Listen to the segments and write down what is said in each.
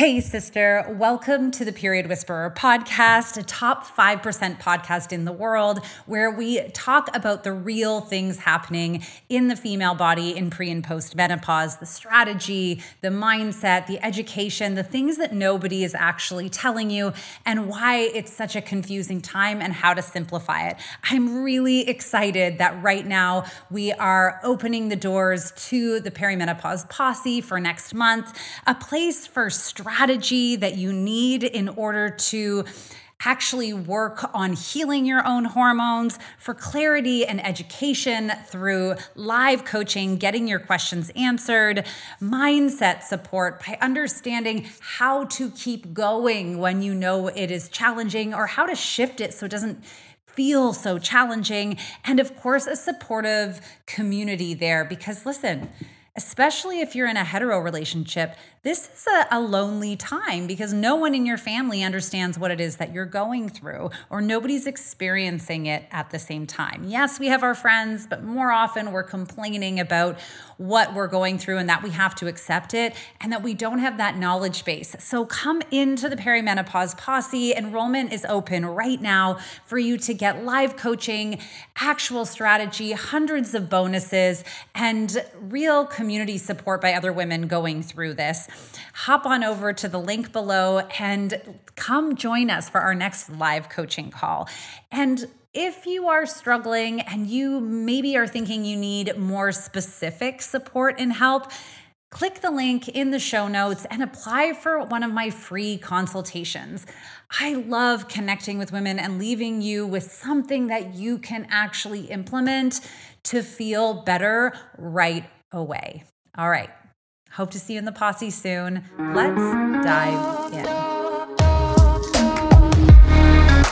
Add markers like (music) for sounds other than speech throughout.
Hey, sister, welcome to the Period Whisperer podcast, a top 5% podcast in the world where we talk about the real things happening in the female body in pre and post menopause, the strategy, the mindset, the education, the things that nobody is actually telling you, and why it's such a confusing time and how to simplify it. I'm really excited that right now we are opening the doors to the Perimenopause Posse for next month, a place for strategy that you need in order to actually work on healing your own hormones for clarity and education through live coaching, getting your questions answered, mindset support by understanding how to keep going when you know it is challenging or how to shift it so it doesn't feel so challenging. And of course, a supportive community there because listen, especially if you're in a hetero relationship, this is a, a, lonely time because no one in your family understands what it is that you're going through, or nobody's experiencing it at the same time. Yes, we have our friends, but more often we're complaining about what we're going through and that we have to accept it and that we don't have that knowledge base. So come into the Perimenopause Posse. Enrollment is open right now for you to get live coaching, actual strategy, hundreds of bonuses, and real community support by other women going through this hop on over to the link below and come join us for our next live coaching call. And if you are struggling and you maybe are thinking you need more specific support and help, click the link in the show notes and apply for one of my free consultations. I love connecting with women and leaving you with something that you can actually implement to feel better right away. All right. Hope to see you in the posse soon. Let's dive in.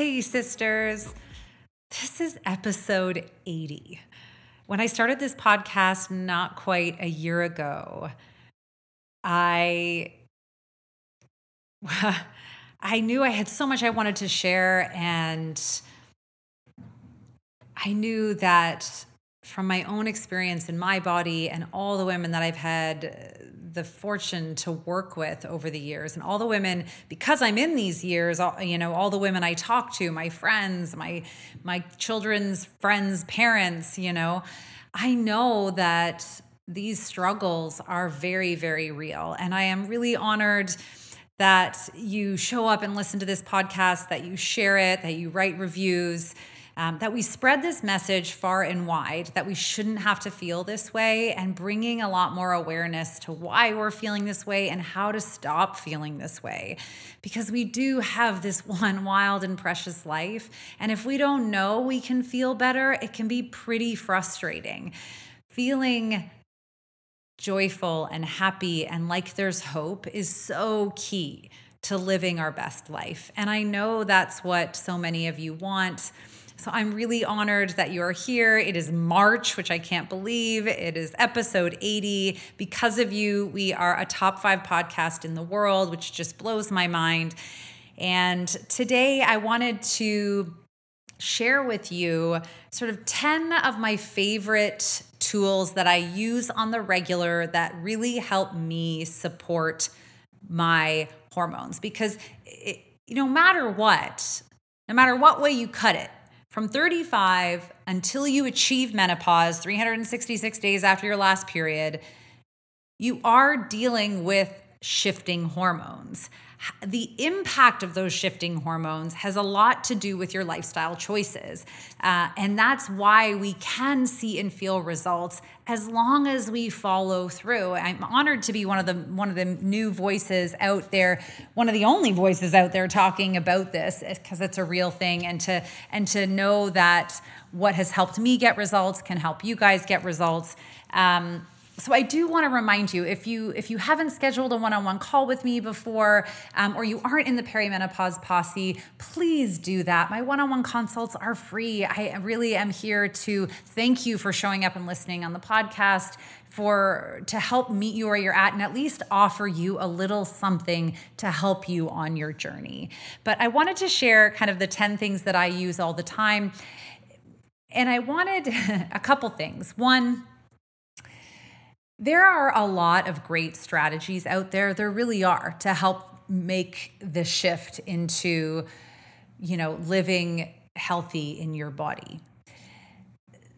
Hey, sisters. This is episode 80. When I started this podcast not quite a year ago, I (laughs) I knew I had so much I wanted to share and I knew that from my own experience in my body and all the women that I've had the fortune to work with over the years. And all the women because i'm in these years all, you know all the women i talk to my friends my my children's friends parents you know i know that these struggles are very very real. And i am really honored that you show up and listen to this podcast that you share it that you write reviews um, that we spread this message far and wide that we shouldn't have to feel this way and bringing a lot more awareness to why we're feeling this way and how to stop feeling this way. Because we do have this (laughs) one wild and precious life. And if we don't know we can feel better, it can be pretty frustrating. Feeling joyful and happy and like there's hope is so key to living our best life. And I know that's what so many of you want. So I'm really honored that you're here. It is March, which I can't believe. It is episode 80. Because of you, we are a top five podcast in the world, which just blows my mind. And today I wanted to share with you sort of 10 of my favorite tools that I use on the regular that really help me support my hormones. Because, it, no matter what, no matter what way you cut it, from 35 until you achieve menopause, 366 days after your last period, you are dealing with shifting hormones the impact of those shifting hormones has a lot to do with your lifestyle choices. Uh, and that's why we can see and feel results as long as we follow through. I'm honored to be one of the one of the new voices out there, one of the only voices out there talking about this because it's a real thing and to and to know that what has helped me get results can help you guys get results. Um, so I do want to remind you if you if you haven't scheduled a one-on-one call with me before um, or you aren't in the perimenopause posse please do that. My one-on-one consults are free. I really am here to thank you for showing up and listening on the podcast for to help meet you where you're at and at least offer you a little something to help you on your journey. But i wanted to share kind of the 10 things that i use all the time. And i wanted (laughs) a couple things. One there are a lot of great strategies out there. There really are to help make the shift into, you know, living healthy in your body.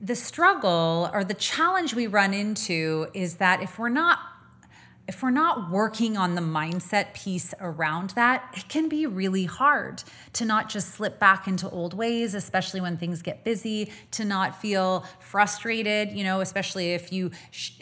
The struggle or the challenge we run into is that if we're not if we're not working on the mindset piece around that, it can be really hard to not just slip back into old ways, especially when things get busy, to not feel frustrated, you know, especially if you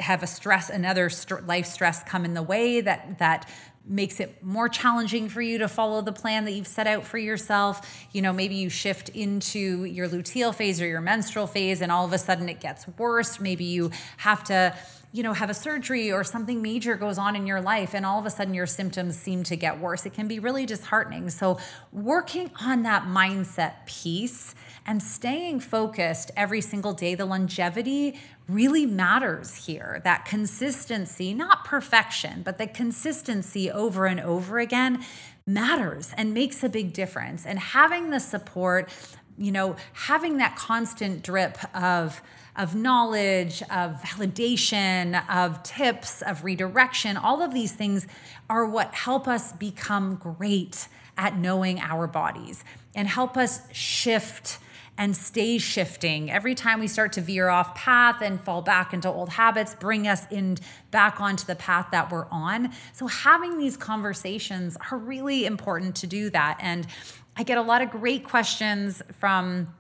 have a stress, another st- life stress come in the way that that makes it more challenging for you to follow the plan that you've set out for yourself. You know, maybe you shift into your luteal phase or your menstrual phase and all of a sudden it gets worse. Maybe you have to you know, have a surgery or something major goes on in your life and all of a sudden your symptoms seem to get worse. It can be really disheartening. So, working on that mindset piece and staying focused every single day, the longevity really matters here. That consistency, not perfection, but the consistency over and over again matters and makes a big difference. And having the support, you know, having that constant drip of, of knowledge, of validation, of tips, of redirection, all of these things are what help us become great at knowing our bodies and help us shift and stay shifting. Every time we start to veer off path and fall back into old habits, bring us in back onto the path that we're on. So having these conversations are really important to do that. And I get a lot of great questions from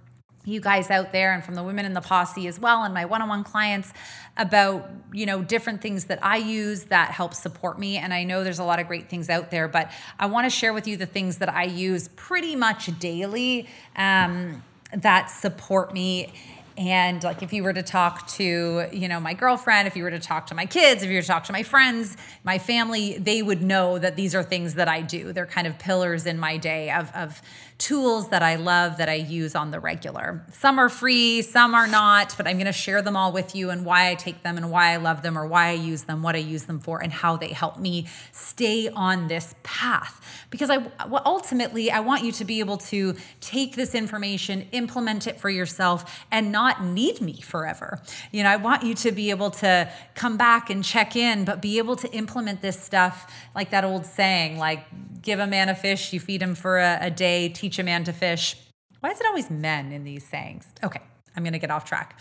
you guys out there and from the women in the posse as well and my one-on-one clients about you know different things that i use that help support me. And i know there's a lot of great things out there but i want to share with you the things that i use pretty much daily um, that support me and like if you were to talk to, you know, my girlfriend, if you were to talk to my kids, if you were to talk to my friends, my family, they would know that these are things that I do. They're kind of pillars in my day of, of tools that I love that I use on the regular. Some are free, some are not, but I'm going to share them all with you and why I take them and why I love them or why I use them, what I use them for, and how they help me stay on this path. Because I ultimately I want you to be able to take this information, implement it for yourself, and not need me forever. You know, I want you to be able to come back and check in, but be able to implement this stuff like that old saying, like give a man a fish, you feed him for a, a day, teach a man to fish. Why is it always men in these sayings? Okay, I'm going to get off track.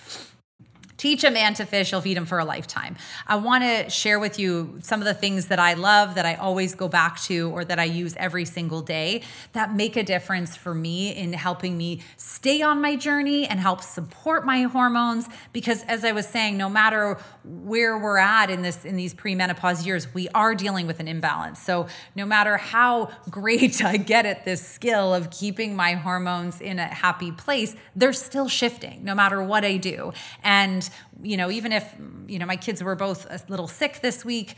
Teach a man to fish, you'll feed him for a lifetime. I want to share with you some of the things that I love, that I always go back to, or that I use every single day that make a difference for me in helping me stay on my journey and help support my hormones. Because as I was saying, no matter where we're at in this in these premenopause years, we are dealing with an imbalance. So no matter how great (laughs) I get at this skill of keeping my hormones in a happy place, they're still shifting no matter what I do. And you know, even if, you know, my kids were both a little sick this week,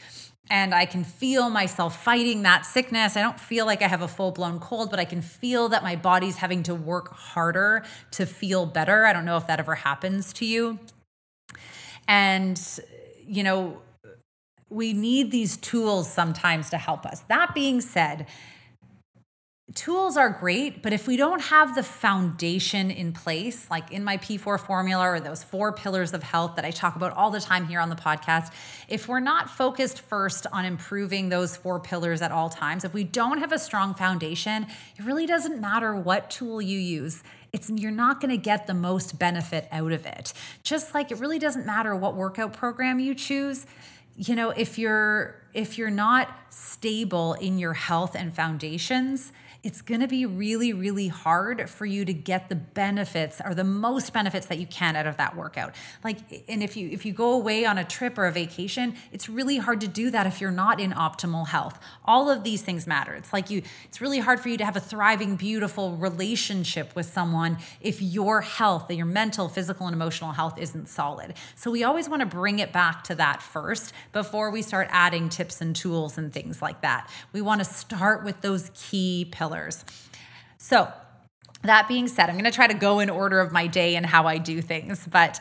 and I can feel myself fighting that sickness. I don't feel like I have a full blown cold, but I can feel that my body's having to work harder to feel better. I don't know if that ever happens to you. And, you know, we need these tools sometimes to help us. That being said, tools are great, but if we don't have the foundation in place, like in my P4 formula or those four pillars of health that I talk about all the time here on the podcast, if we're not focused first on improving those four pillars at all times, if we don't have a strong foundation, it really doesn't matter what tool you use. It's you're not going to get the most benefit out of it. Just like it really doesn't matter what workout program you choose you know, if you're if you're not stable in your health and foundations, it's going to be really, really hard for you to get the benefits or the most benefits that you can out of that workout. Like, and if you if you go away on a trip or a vacation, it's really hard to do that if you're not in optimal health. All of these things matter. It's like you, it's really hard for you to have a thriving, beautiful relationship with someone if your health, your mental, physical, and emotional health isn't solid. So we always want to bring it back to that first before we start adding tips and tools and things like that. We want to start with those key pillars pillars. So, that being said, I'm going to try to go in order of my day and how I do things. But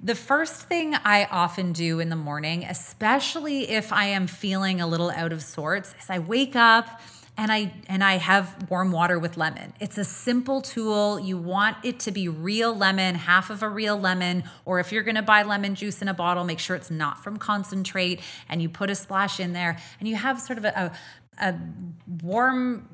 the first thing I often do in the morning, especially if I am feeling a little out of sorts, is I wake up and I and I have warm water with lemon. It's a simple tool. You want it to be real lemon, half of a real lemon, or if you're going to buy lemon juice in a bottle, make sure it's not from concentrate and you put a splash in there and you have sort of a, a, a warm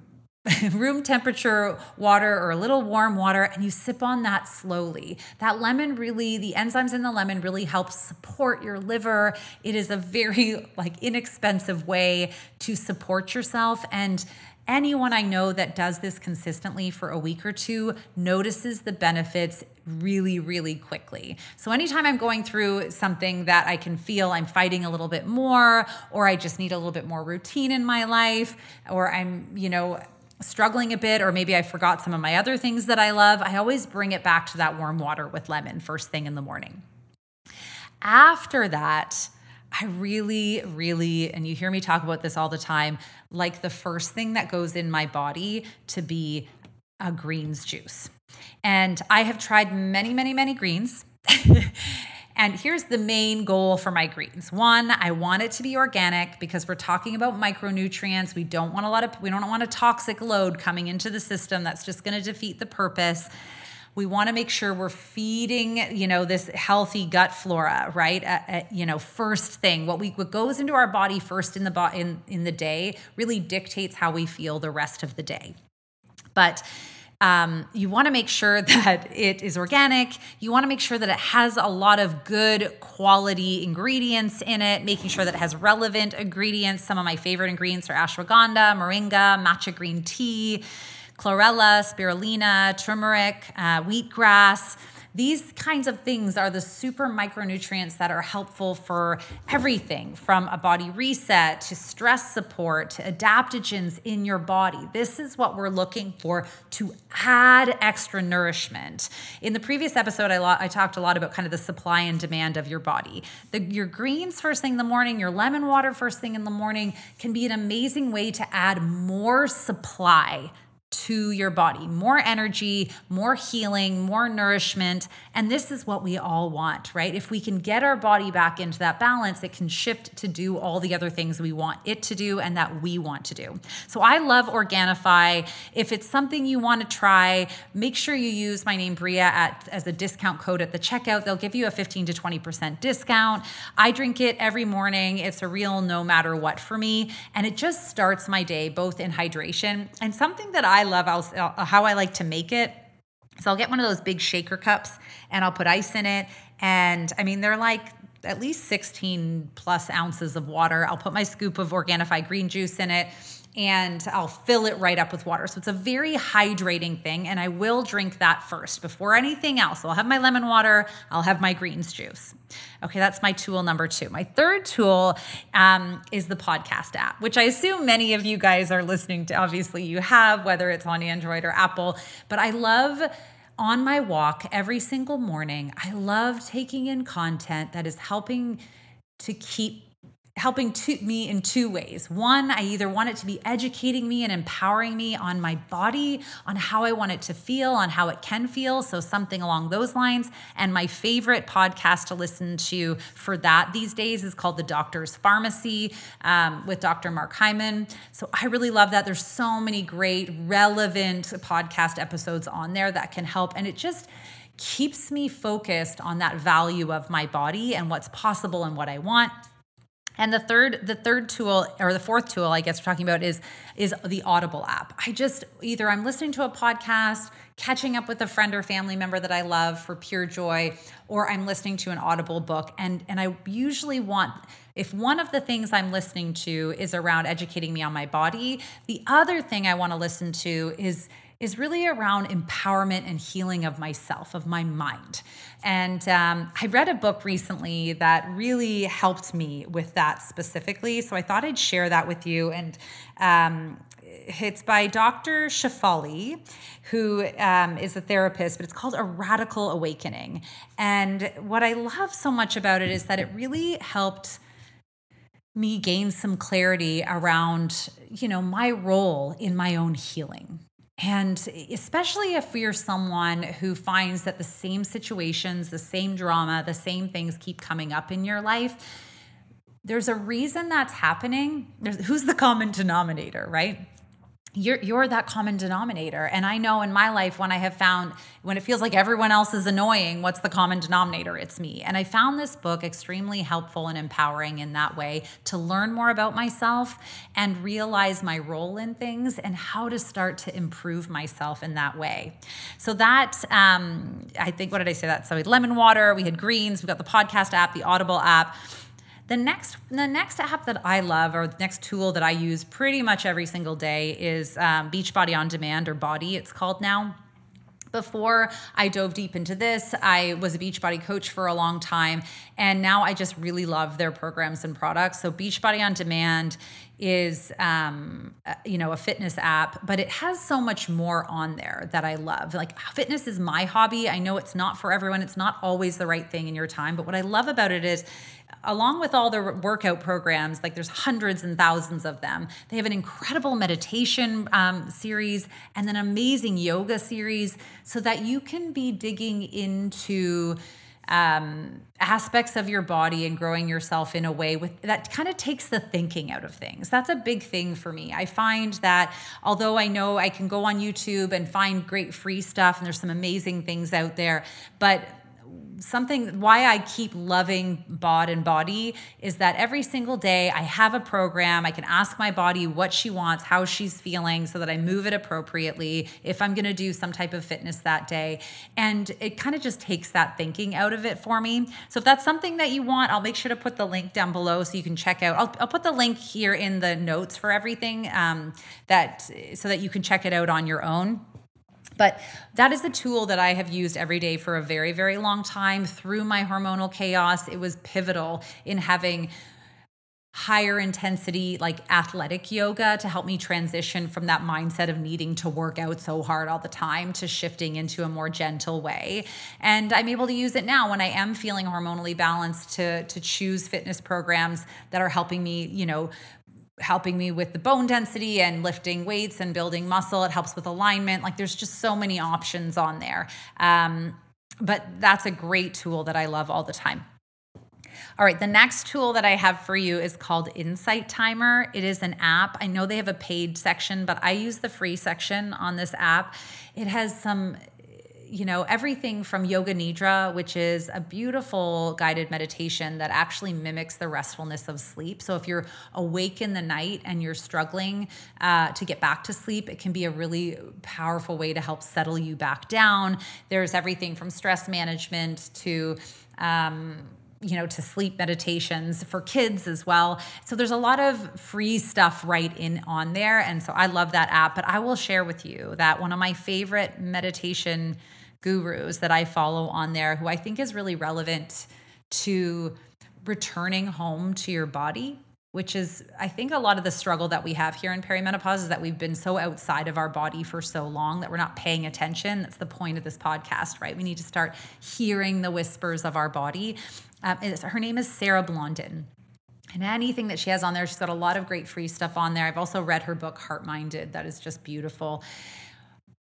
(laughs) room temperature water or a little warm water and you sip on that slowly. That lemon really the enzymes in the lemon really help support your liver. It is a very (laughs) like inexpensive way to support yourself and anyone I know that does this consistently for a week or two notices the benefits really, really quickly. So, anytime I'm going through something that I can feel I'm fighting a little bit more, or I just need a little bit more routine in my life, or I'm, you know, struggling a bit, or maybe I forgot some of my other things that I love, I always bring it back to that warm water with lemon first thing in the morning. After that, I really, really, and you hear me talk about this all the time, like the first thing that goes in my body to be a greens juice. And I have tried many, many, many greens. (laughs) And here's the main goal for my greens. One, I want it to be organic because we're talking about micronutrients. We don't want a lot of we don't want a toxic load coming into the system that's just going to defeat the purpose. We want to make sure we're feeding, you know, this healthy gut flora, right? You know, first thing, what we what goes into our body first in the bo- in in the day really dictates how we feel the rest of the day. But um, you want to make sure (laughs) that it is organic. You want to make sure that it has a lot of good quality ingredients in it, making sure that it has relevant ingredients. Some of my favorite ingredients are ashwagandha, moringa, matcha green tea, chlorella, spirulina, turmeric, uh, wheatgrass these kinds of things are the super micronutrients that are helpful for everything from a body reset to stress support to adaptogens in your body. This is what we're looking for to add extra nourishment. In the previous episode, I, lo- I talked a lot about kind of the supply and demand of your body. The, your greens first thing in the morning, your lemon water first thing in the morning can be an amazing way to add more supply to your body more energy, more healing, more nourishment. And this is what we all want, right? If we can get our body back into that balance, it can shift to do all the other things we want it to do and that we want to do. So I love Organifi. If it's something you want to try, make sure you use my name Bria at as a discount code at the checkout. They'll give you a 15 to 20% discount. I drink it every morning. It's a real no matter what for me. And it just starts my day both in hydration and something that I love, how I like to make it. So I'll get one of those big shaker cups and I'll put ice in it. And I mean, they're like at least 16 plus ounces of water. I'll put my scoop of Organifi green juice in it and I'll fill it right up with water. So it's a very hydrating thing, and I will drink that first before anything else. I'll have my lemon water, I'll have my greens juice. Okay, that's my tool number two. My third tool um, is the podcast app, which I assume many of you guys are listening to. Obviously, you have, whether it's on Android or Apple, but I love on my walk every single morning, I love taking in content that is helping to keep helping to me in two ways. One, I either want it to be educating me and empowering me on my body, on how I want it to feel, on how it can feel. So, something along those lines. And my favorite podcast to listen to for that these days is called The Doctor's Pharmacy um, with Dr. Mark Hyman. So, I really love that. There's so many great, relevant podcast episodes on there that can help. And it just, keeps me focused on that value of my body and what's possible and what I want. And the third, the third tool or the fourth tool, I guess we're talking about is is the Audible app. I just either I'm listening to a podcast, catching up with a friend or family member that I love for pure joy, or I'm listening to an Audible book. And and I usually want if one of the things I'm listening to is around educating me on my body, the other thing I want to listen to is is really around empowerment and healing of myself, of my mind. And um, I read a book recently that really helped me with that specifically. So I thought I'd share that with you. And um, it's by Dr. Shefali, who um, is a therapist, but it's called A Radical Awakening. And what I love so much about it is that it really helped me gain some clarity around, you know, my role in my own healing. And especially if you're someone who finds that the same situations, the same drama, the same things keep coming up in your life, there's a reason that's happening. There's, who's the common denominator, right? You're you're that common denominator. And i know in my life when i have found when it feels like everyone else is annoying what's the common denominator? It's me. And i found this book extremely helpful and empowering in that way to learn more about myself and realize my role in things and how to start to improve myself in that way. So that um, i think what did i say that? So we had lemon water we had greens we got the podcast app the audible app the next, the next app that I love, or the next tool that I use pretty much every single day, is um, Beachbody on Demand, or BODi, it's called now. Before I dove deep into this, I was a Beachbody coach for a long time, and now I just really love their programs and products. So, Beachbody on Demand is um, uh, you know a fitness app but it has so much more on there that i love. Like fitness is my hobby. I know it's not for everyone. It's not always the right thing in your time but what i love about it is along with all the workout programs like there's hundreds and thousands of them. They have an incredible meditation um, series and an amazing yoga series so that you can be digging into um, aspects of your body and growing yourself in a way with that kind of takes the thinking out of things. That's a big thing for me. I find that although I know I can go on YouTube and find great free stuff and there's some amazing things out there, but something why I keep loving bod and body is that every single day I have a program. I can ask my body what she wants, how she's feeling, so that I move it appropriately if I'm going to do some type of fitness that day. And it kind of just takes that thinking out of it for me. So if that's something that you want, I'll make sure to put the link down below so you can check out. I'll, I'll put the link here in the notes for everything um, that so that you can check it out on your own. But that is a tool that I have used every day for a very, very long time through my hormonal chaos. It was pivotal in having higher intensity, like athletic yoga to help me transition from that mindset of needing to work out so hard all the time to shifting into a more gentle way. And I'm able to use it now when I am feeling hormonally balanced to, to choose fitness programs that are helping me, you know, helping me with the bone density and lifting weights and building muscle. It helps with alignment. Like there's just so many options on there. Um, but that's a great tool that I love all the time. All right, the next tool that I have for you is called Insight Timer. It is an app. I know they have a paid section, but I use the free section on this app. It has some you know, everything from Yoga Nidra, which is a beautiful guided meditation that actually mimics the restfulness of sleep. So if you're awake in the night and you're struggling uh, to get back to sleep, it can be a really powerful way to help settle you back down. There's everything from stress management to, um, you know to sleep meditations for kids as well so there's a lot of free stuff right in on there and so i love that app but i will share with you that one of my favorite meditation gurus that I follow on there who I think is really relevant to returning home to your body which is I think a lot of the struggle that we have here in perimenopause is that we've been so outside of our body for so long that we're not paying attention. That's the point of this podcast, right? We need to start hearing the whispers of our body. Um, her name is Sarah Blondin. And anything that she has on there, she's got a lot of great free stuff on there. I've also read her book, Heart Minded, that is just beautiful.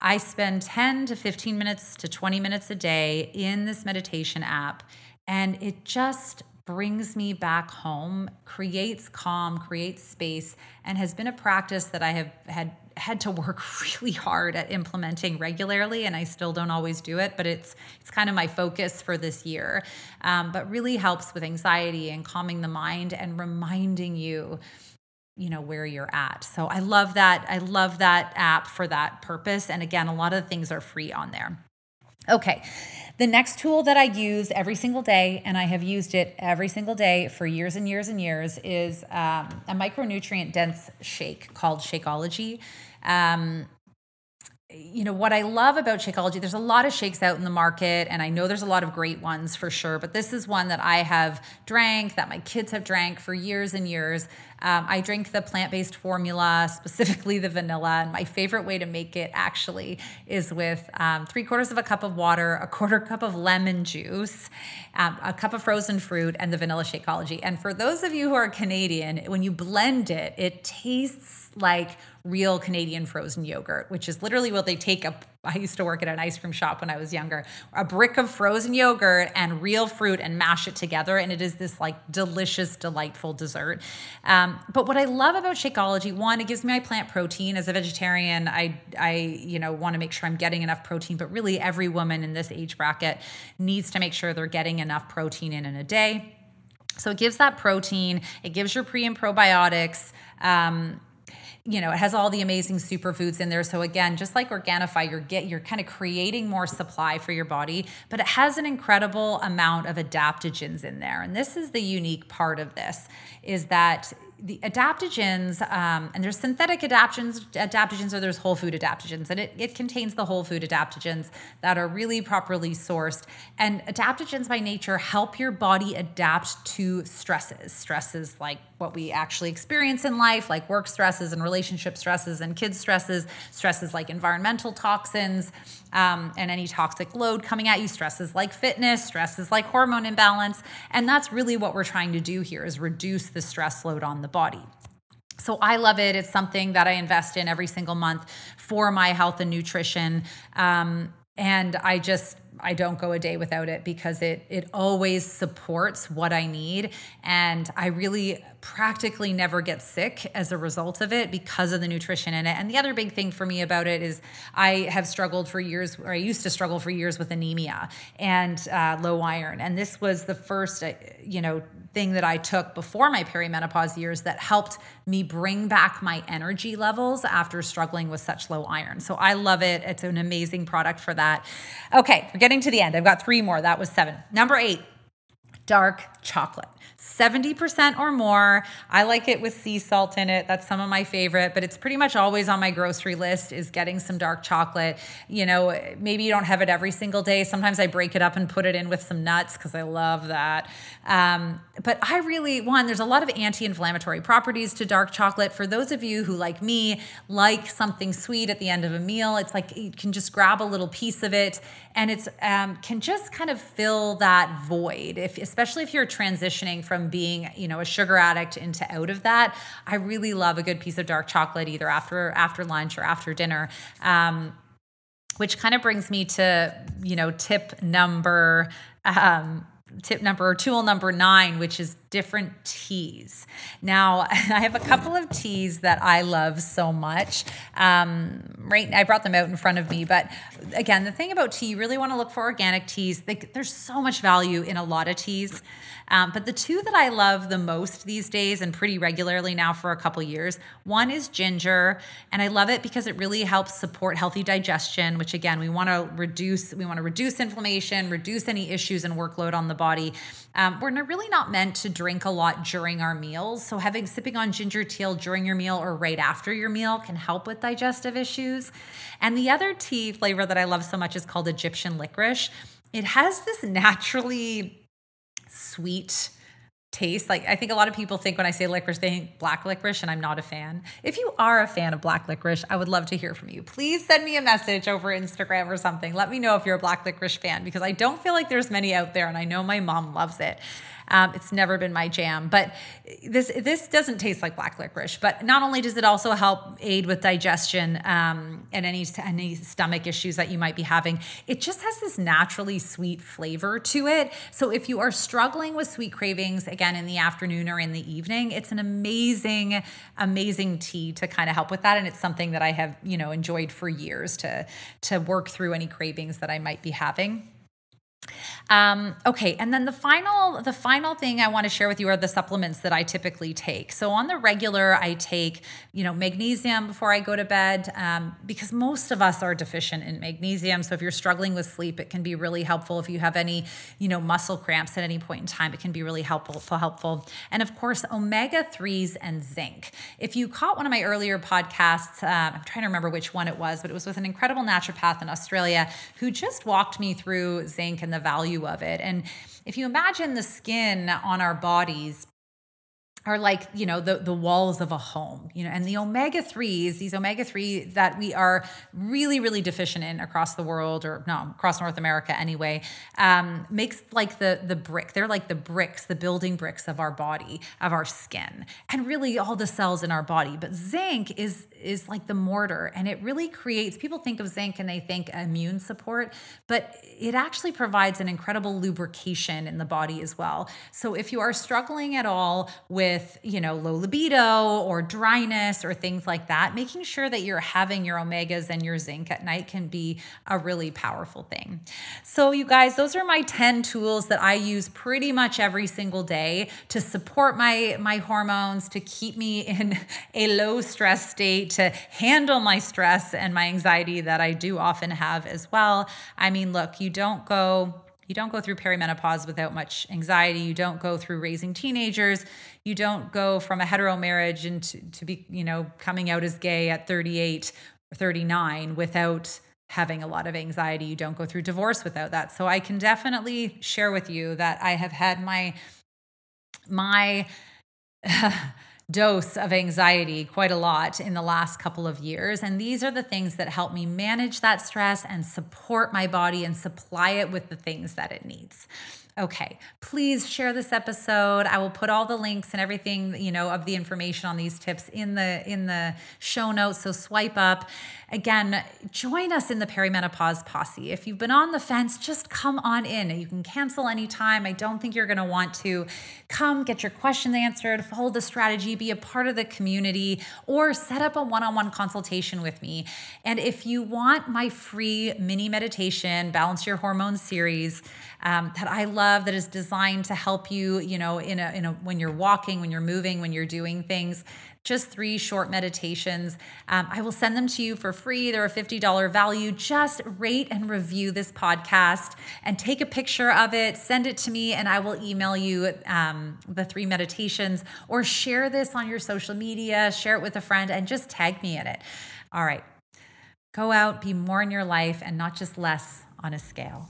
I spend 10 to 15 minutes to 20 minutes a day in this meditation app, and it just brings me back home, creates calm, creates space, and has been a practice that I have had had to work (laughs) really hard at implementing regularly and i still don't always do it but it's it's kind of my focus for this year. Um, but really helps with anxiety and calming the mind and reminding you you know where you're at. So i love that i love that app for that purpose and again a lot of things are free on there okay The next tool that I use every single day, and I have used it every single day for years and years and years, is um, a micronutrient dense shake called Shakeology. Um, you know what I love about Shakeology, there's a lot of shakes out in the market, and I know there's a lot of great ones for sure. But this is one that I have drank, that my kids have drank for years and years. Um, I drink the plant based formula, specifically the vanilla. And my favorite way to make it actually is with um, three quarters of a cup of water, a quarter cup of lemon juice, um, a cup of frozen fruit, and the vanilla Shakeology. And for those of you who are Canadian, when you blend it, it tastes like real Canadian frozen yogurt, which is literally what they take a I used to work at an ice cream shop when I was younger. A brick of frozen yogurt and real fruit and mash it together, and it is this like delicious, delightful dessert. Um, but what I love about Shakeology, one, it gives me my plant protein. As a vegetarian, I I you know want to make sure I'm getting enough protein. But really, every woman in this age bracket needs to make sure they're getting enough protein in in a day. So it gives that protein. It gives your pre and probiotics. Um, you know, it has all the amazing superfoods in there. So again, just like Organifi, you're get you're kind of creating more supply for your body, but it has an incredible amount of adaptogens in there. And this is the unique part of this is that the adaptogens, um, and there's synthetic adaptogens, adaptogens, or there's whole food adaptogens, and it, it contains the whole food adaptogens that are really properly sourced. And adaptogens by nature help your body adapt to stresses. Stresses like what we actually experience in life, like work stresses and relationship stresses and kids stresses, stresses like environmental toxins um, and any toxic load coming at you, stresses like fitness, stresses like hormone imbalance. And that's really what we're trying to do here is reduce the stress load on the body. So I love it. It's something that I invest in every single month for my health and nutrition. Um, and I just I don't go a day without it because it it always supports what I need and I really practically never get sick as a result of it because of the nutrition in it. And the other big thing for me about it is I have struggled for years or I used to struggle for years with anemia and uh, low iron and this was the first uh, you know thing that I took before my perimenopause years that helped me bring back my energy levels after struggling with such low iron. So I love it. It's an amazing product for that. Okay, we're getting to the end. I've got three more. That was seven. Number eight, dark chocolate. 70% or more. I like it with sea salt in it. That's some of my favorite, but it's pretty much always on my grocery list is getting some dark chocolate. You know, maybe you don't have it every single day. Sometimes I break it up and put it in with some nuts because I love that. Um, but I really, one, there's a lot of anti inflammatory properties to dark chocolate. For those of you who, like me, like something sweet at the end of a meal, it's like you can just grab a little piece of it and it's um, can just kind of fill that void, if, especially if you're transitioning from being, you know, a sugar addict into out of that. I really love a good piece of dark chocolate either after after lunch or after dinner. Um, which kind of brings me to, you know, tip number um, tip number or tool number nine, which is different teas. Now, (laughs) I have a couple of teas that I love so much. Um, right, I brought them out in front of me, but again, the thing about tea, you really want to look for organic teas. They, there's so much value in a lot of teas. Um, but the two that I love the most these days and pretty regularly now for a couple years, one is ginger, and I love it because it really helps support healthy digestion, which again, we want to reduce we want to reduce inflammation, reduce any issues and workload on the body. Um, we're really not meant to drink a lot during our meals, so having sipping on ginger tea during your meal or right after your meal can help with digestive issues. And the other tea flavor that I love so much is called Egyptian licorice. It has this naturally sweet taste. Like I think a lot of people think when I say licorice, they think black licorice, and I'm not a fan. If you are a fan of black licorice, I would love to hear from you. Please send me a message over Instagram or something. Let me know if you're a black licorice fan because I don't feel like there's many out there, and I know my mom loves it. Um, it's never been my jam, but this this doesn't taste like black licorice. But not only does it also help aid with digestion um, and any any stomach issues that you might be having, it just has this naturally sweet flavor to it. So if you are struggling with sweet cravings, again in the afternoon or in the evening, it's an amazing amazing tea to kind of help with that, and it's something that I have you know enjoyed for years to to work through any cravings that I might be having. Um, okay, and then the final the final thing I want to share with you are the supplements that I typically take. So on the regular, I take you know magnesium before I go to bed um, because most of us are deficient in magnesium. So if you're struggling with sleep, it can be really helpful. If you have any you know muscle cramps at any point in time, it can be really helpful. Helpful, and of course omega threes and zinc. If you caught one of my earlier podcasts, uh, I'm trying to remember which one it was, but it was with an incredible naturopath in Australia who just walked me through zinc and the value value of it. And if you imagine the skin on our bodies, are like you know the the walls of a home you know and the omega 3s these omega 3 that we are really really deficient in across the world or no across north america anyway um, makes like the the brick they're like the bricks the building bricks of our body of our skin and really all the cells in our body. But zinc is is like the mortar and it really creates people think of zinc and they think immune support but it actually provides an incredible lubrication in the body as well. So if you are struggling at all with with, you know, low libido or dryness or things like that, making sure that you're having your omegas and your zinc at night can be a really powerful thing. So, you guys, those are my 10 tools that I use pretty much every single day to support my my hormones, to keep me (laughs) in a low stress state, to handle my stress and my anxiety that I do often have as well. I mean, look, you don't go you don't go through perimenopause without much anxiety. You don't go through raising teenagers. You don't go from a hetero marriage into to be, you know, coming out as gay at 38 or 39 without having a lot of anxiety. You don't go through divorce without that. So I can definitely share with you that I have had my my (laughs) dose of anxiety quite a lot in the last couple of years. And these are the things that help me manage that stress and support my body and supply it with the things that it needs. Okay, please share this episode. I will put all the links and everything, you know, of the information on these tips in the in the show notes. So swipe up. Again, join us in the perimenopause posse. If you've been on the fence, just come on in. You can cancel anytime. I don't think you're going to want to come get your questions answered, follow the strategy, be a part of the community, or set up a one-on-one consultation with me. And if you want my free mini meditation, balance your hormones series um, that I love that is designed to help you, you know, in a, in a when you're walking, when you're moving, when you're doing things. Just three short meditations. Um, I will send them to you for free. They're a $50 value. Just rate and review this podcast and take a picture of it, send it to me, and I will email you um, the three meditations or share this on your social media, share it with a friend, and just tag me in it. All right. Go out, be more in your life, and not just less on a scale.